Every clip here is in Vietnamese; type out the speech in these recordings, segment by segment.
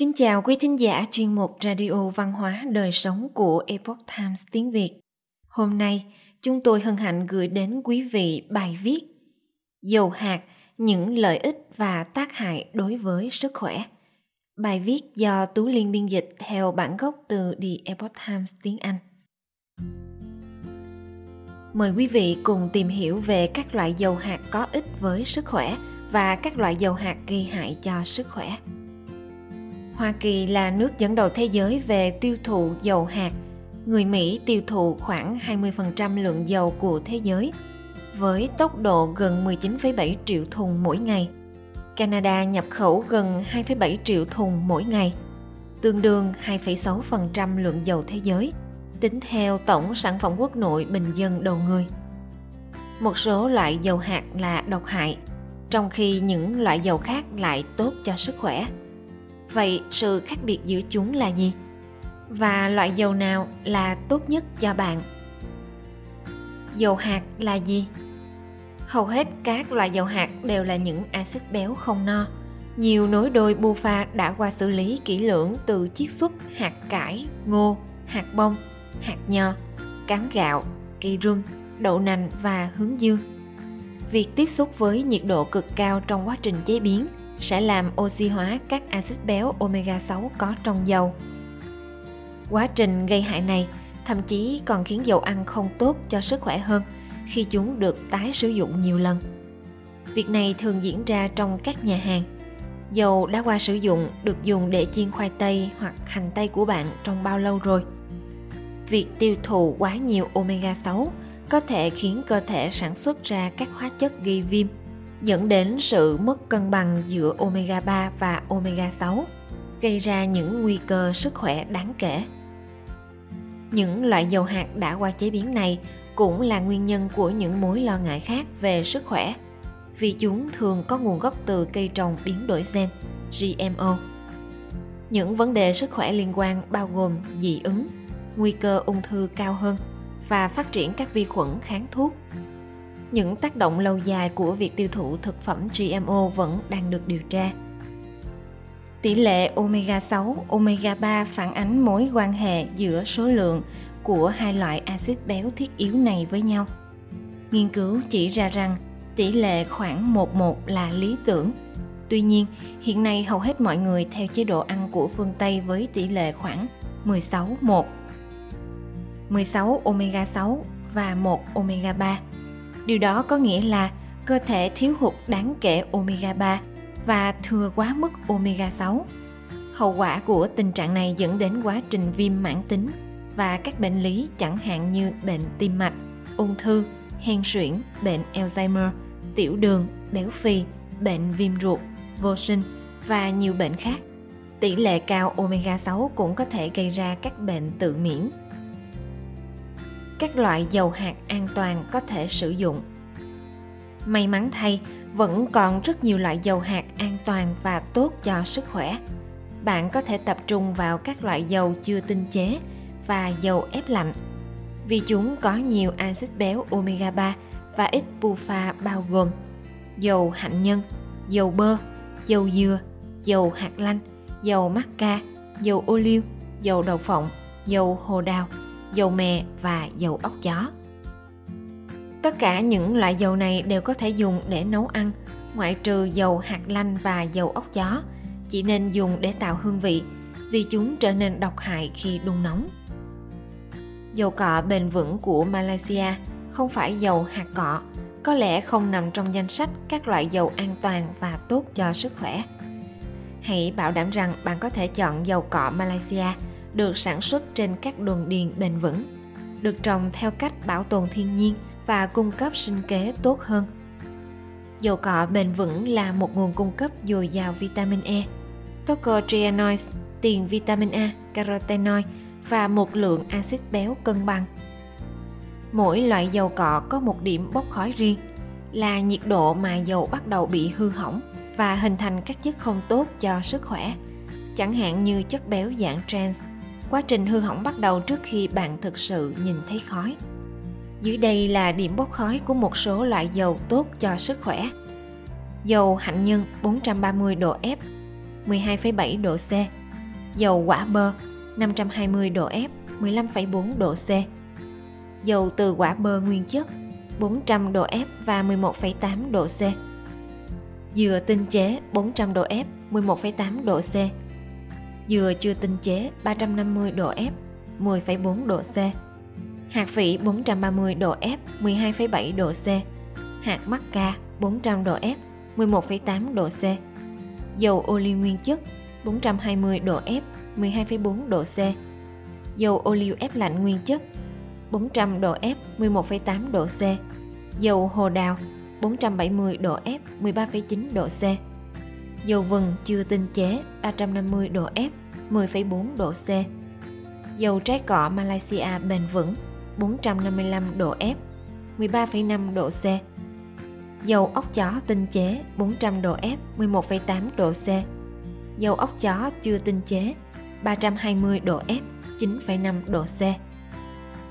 Kính chào quý thính giả chuyên mục Radio Văn hóa Đời Sống của Epoch Times tiếng Việt. Hôm nay, chúng tôi hân hạnh gửi đến quý vị bài viết Dầu hạt, những lợi ích và tác hại đối với sức khỏe. Bài viết do Tú Liên biên dịch theo bản gốc từ The Epoch Times tiếng Anh. Mời quý vị cùng tìm hiểu về các loại dầu hạt có ích với sức khỏe và các loại dầu hạt gây hại cho sức khỏe. Hoa Kỳ là nước dẫn đầu thế giới về tiêu thụ dầu hạt. Người Mỹ tiêu thụ khoảng 20% lượng dầu của thế giới với tốc độ gần 19,7 triệu thùng mỗi ngày. Canada nhập khẩu gần 2,7 triệu thùng mỗi ngày, tương đương 2,6% lượng dầu thế giới, tính theo tổng sản phẩm quốc nội bình dân đầu người. Một số loại dầu hạt là độc hại, trong khi những loại dầu khác lại tốt cho sức khỏe. Vậy sự khác biệt giữa chúng là gì? Và loại dầu nào là tốt nhất cho bạn? Dầu hạt là gì? Hầu hết các loại dầu hạt đều là những axit béo không no. Nhiều nối đôi bufa đã qua xử lý kỹ lưỡng từ chiết xuất hạt cải, ngô, hạt bông, hạt nho, cám gạo, cây rum, đậu nành và hướng dương. Việc tiếp xúc với nhiệt độ cực cao trong quá trình chế biến sẽ làm oxy hóa các axit béo omega 6 có trong dầu. Quá trình gây hại này thậm chí còn khiến dầu ăn không tốt cho sức khỏe hơn khi chúng được tái sử dụng nhiều lần. Việc này thường diễn ra trong các nhà hàng. Dầu đã qua sử dụng được dùng để chiên khoai tây hoặc hành tây của bạn trong bao lâu rồi? Việc tiêu thụ quá nhiều omega 6 có thể khiến cơ thể sản xuất ra các hóa chất gây viêm dẫn đến sự mất cân bằng giữa omega 3 và omega 6, gây ra những nguy cơ sức khỏe đáng kể. Những loại dầu hạt đã qua chế biến này cũng là nguyên nhân của những mối lo ngại khác về sức khỏe vì chúng thường có nguồn gốc từ cây trồng biến đổi gen GMO. Những vấn đề sức khỏe liên quan bao gồm dị ứng, nguy cơ ung thư cao hơn và phát triển các vi khuẩn kháng thuốc những tác động lâu dài của việc tiêu thụ thực phẩm GMO vẫn đang được điều tra. Tỷ lệ omega 6, omega 3 phản ánh mối quan hệ giữa số lượng của hai loại axit béo thiết yếu này với nhau. Nghiên cứu chỉ ra rằng tỷ lệ khoảng 11 là lý tưởng. Tuy nhiên, hiện nay hầu hết mọi người theo chế độ ăn của phương Tây với tỷ lệ khoảng 16 1. 16 omega 6 và 1 omega 3 Điều đó có nghĩa là cơ thể thiếu hụt đáng kể omega 3 và thừa quá mức omega 6. Hậu quả của tình trạng này dẫn đến quá trình viêm mãn tính và các bệnh lý chẳng hạn như bệnh tim mạch, ung thư, hen suyễn, bệnh Alzheimer, tiểu đường, béo phì, bệnh viêm ruột, vô sinh và nhiều bệnh khác. Tỷ lệ cao omega 6 cũng có thể gây ra các bệnh tự miễn các loại dầu hạt an toàn có thể sử dụng. May mắn thay, vẫn còn rất nhiều loại dầu hạt an toàn và tốt cho sức khỏe. Bạn có thể tập trung vào các loại dầu chưa tinh chế và dầu ép lạnh vì chúng có nhiều axit béo omega 3 và ít bufa bao gồm dầu hạnh nhân, dầu bơ, dầu dừa, dầu hạt lanh, dầu macca, dầu ô liu, dầu đậu phộng, dầu hồ đào, dầu mè và dầu ốc chó. Tất cả những loại dầu này đều có thể dùng để nấu ăn, ngoại trừ dầu hạt lanh và dầu ốc chó, chỉ nên dùng để tạo hương vị vì chúng trở nên độc hại khi đun nóng. Dầu cọ bền vững của Malaysia không phải dầu hạt cọ, có lẽ không nằm trong danh sách các loại dầu an toàn và tốt cho sức khỏe. Hãy bảo đảm rằng bạn có thể chọn dầu cọ Malaysia – được sản xuất trên các đồn điền bền vững, được trồng theo cách bảo tồn thiên nhiên và cung cấp sinh kế tốt hơn. Dầu cọ bền vững là một nguồn cung cấp dồi dào vitamin E, tocotrienoids, tiền vitamin A, carotenoid và một lượng axit béo cân bằng. Mỗi loại dầu cọ có một điểm bốc khói riêng là nhiệt độ mà dầu bắt đầu bị hư hỏng và hình thành các chất không tốt cho sức khỏe, chẳng hạn như chất béo dạng trans quá trình hư hỏng bắt đầu trước khi bạn thực sự nhìn thấy khói dưới đây là điểm bốc khói của một số loại dầu tốt cho sức khỏe dầu hạnh nhân 430 độ F 12,7 độ C Dầu quả bơ 520 độ F 15,4 độ C. Dầu từ quả bơ nguyên chất 400 độ F và 11,8 độ C. Dừa tinh chế 400 độ F 11,8 độ C. Dừa chưa tinh chế 350 độ F 10,4 độ C. Hạt phỉ 430 độ F 12,7 độ C. Hạt mắc ca 400 độ F 11,8 độ C. Dầu ô liu nguyên chất 420 độ F 12,4 độ C. Dầu ô liu ép lạnh nguyên chất 400 độ F 11,8 độ C. Dầu hồ đào 470 độ F 13,9 độ C. Dầu vừng chưa tinh chế 350 độ F 10,4 độ C. Dầu trái cọ Malaysia bền vững 455 độ F 13,5 độ C. Dầu ốc chó tinh chế 400 độ F 11,8 độ C. Dầu ốc chó chưa tinh chế 320 độ F 9,5 độ C.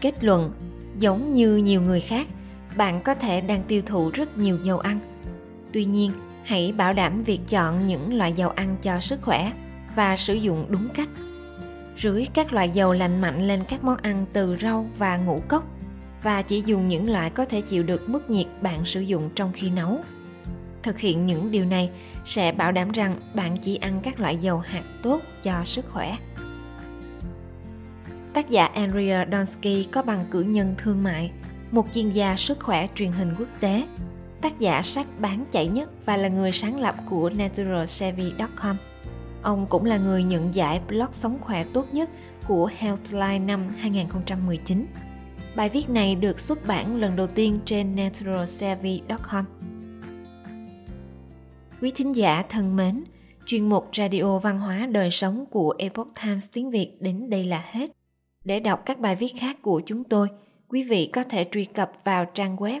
Kết luận, giống như nhiều người khác, bạn có thể đang tiêu thụ rất nhiều dầu ăn. Tuy nhiên, hãy bảo đảm việc chọn những loại dầu ăn cho sức khỏe và sử dụng đúng cách. Rưới các loại dầu lành mạnh lên các món ăn từ rau và ngũ cốc và chỉ dùng những loại có thể chịu được mức nhiệt bạn sử dụng trong khi nấu. Thực hiện những điều này sẽ bảo đảm rằng bạn chỉ ăn các loại dầu hạt tốt cho sức khỏe. Tác giả Andrea Donsky có bằng cử nhân thương mại, một chuyên gia sức khỏe truyền hình quốc tế, tác giả sách bán chạy nhất và là người sáng lập của naturalsavvy.com. Ông cũng là người nhận giải blog sống khỏe tốt nhất của Healthline năm 2019. Bài viết này được xuất bản lần đầu tiên trên naturalsavvy.com. Quý thính giả thân mến, chuyên mục Radio Văn hóa Đời Sống của Epoch Times tiếng Việt đến đây là hết. Để đọc các bài viết khác của chúng tôi, quý vị có thể truy cập vào trang web